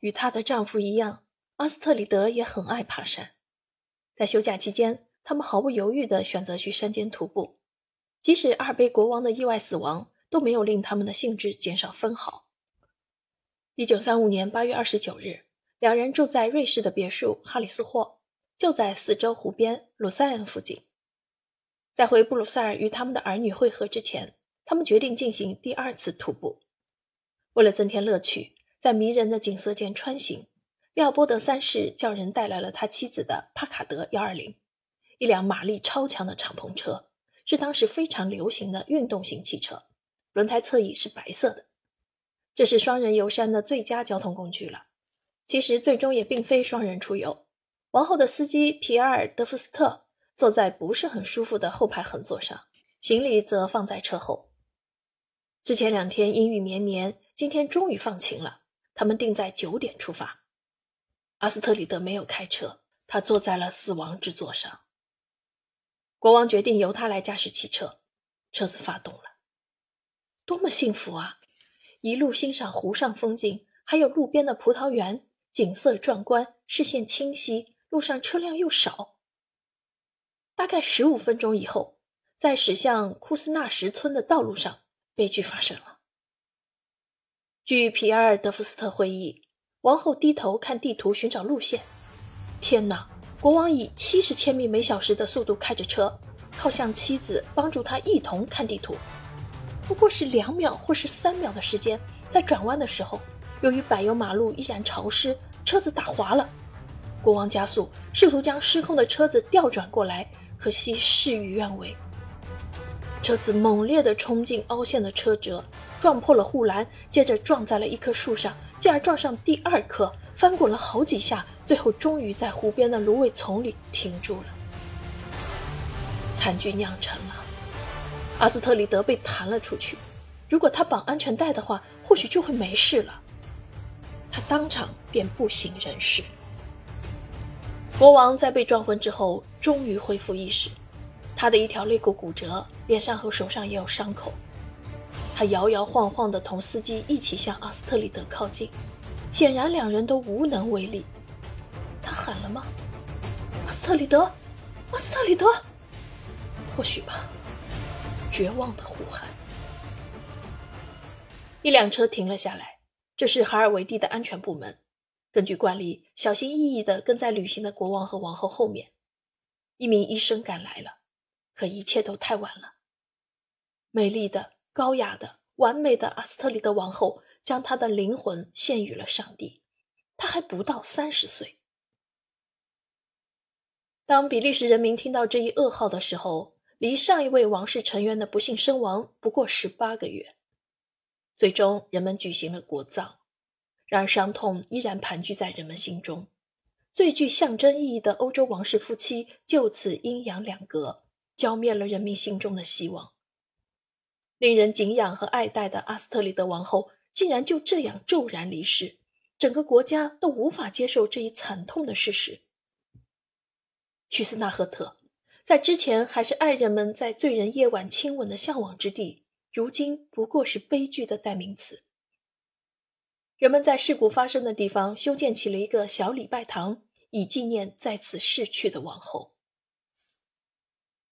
与她的丈夫一样，阿斯特里德也很爱爬山。在休假期间，他们毫不犹豫地选择去山间徒步，即使阿尔卑国王的意外死亡都没有令他们的兴致减少分毫。一九三五年八月二十九日，两人住在瑞士的别墅哈里斯霍，就在四周湖边鲁塞恩附近。在回布鲁塞尔与他们的儿女会合之前，他们决定进行第二次徒步。为了增添乐趣，在迷人的景色间穿行，利奥波德三世叫人带来了他妻子的帕卡德幺二零，一辆马力超强的敞篷车，是当时非常流行的运动型汽车，轮胎侧翼是白色的。这是双人游山的最佳交通工具了。其实最终也并非双人出游，王后的司机皮埃尔·德夫斯特。坐在不是很舒服的后排横座上，行李则放在车后。之前两天阴雨绵绵，今天终于放晴了。他们定在九点出发。阿斯特里德没有开车，他坐在了死亡之座上。国王决定由他来驾驶汽车，车子发动了。多么幸福啊！一路欣赏湖上风景，还有路边的葡萄园，景色壮观，视线清晰，路上车辆又少。大概十五分钟以后，在驶向库斯纳什村的道路上，悲剧发生了。据皮埃尔·德福斯特回忆，王后低头看地图寻找路线。天哪！国王以七十千米每小时的速度开着车，靠向妻子帮助他一同看地图。不过是两秒或是三秒的时间，在转弯的时候，由于柏油马路依然潮湿，车子打滑了。国王加速，试图将失控的车子调转过来。可惜事与愿违，车子猛烈地冲进凹陷的车辙，撞破了护栏，接着撞在了一棵树上，继而撞上第二棵，翻滚了好几下，最后终于在湖边的芦苇丛里停住了。惨剧酿成了，阿斯特里德被弹了出去。如果他绑安全带的话，或许就会没事了。他当场便不省人事。国王在被撞昏之后，终于恢复意识。他的一条肋骨骨折，脸上和手上也有伤口。他摇摇晃晃地同司机一起向阿斯特里德靠近，显然两人都无能为力。他喊了吗？阿斯特里德，阿斯特里德。或许吧，绝望的呼喊。一辆车停了下来，这是海尔维蒂的安全部门。根据惯例，小心翼翼地跟在旅行的国王和王后后面。一名医生赶来了，可一切都太晚了。美丽的、高雅的、完美的阿斯特里德王后将她的灵魂献予了上帝。她还不到三十岁。当比利时人民听到这一噩耗的时候，离上一位王室成员的不幸身亡不过十八个月。最终，人们举行了国葬。然而，伤痛依然盘踞在人们心中。最具象征意义的欧洲王室夫妻就此阴阳两隔，浇灭了人民心中的希望。令人敬仰和爱戴的阿斯特里德王后竟然就这样骤然离世，整个国家都无法接受这一惨痛的事实。屈斯纳赫特，在之前还是爱人们在醉人夜晚亲吻的向往之地，如今不过是悲剧的代名词。人们在事故发生的地方修建起了一个小礼拜堂，以纪念在此逝去的王后。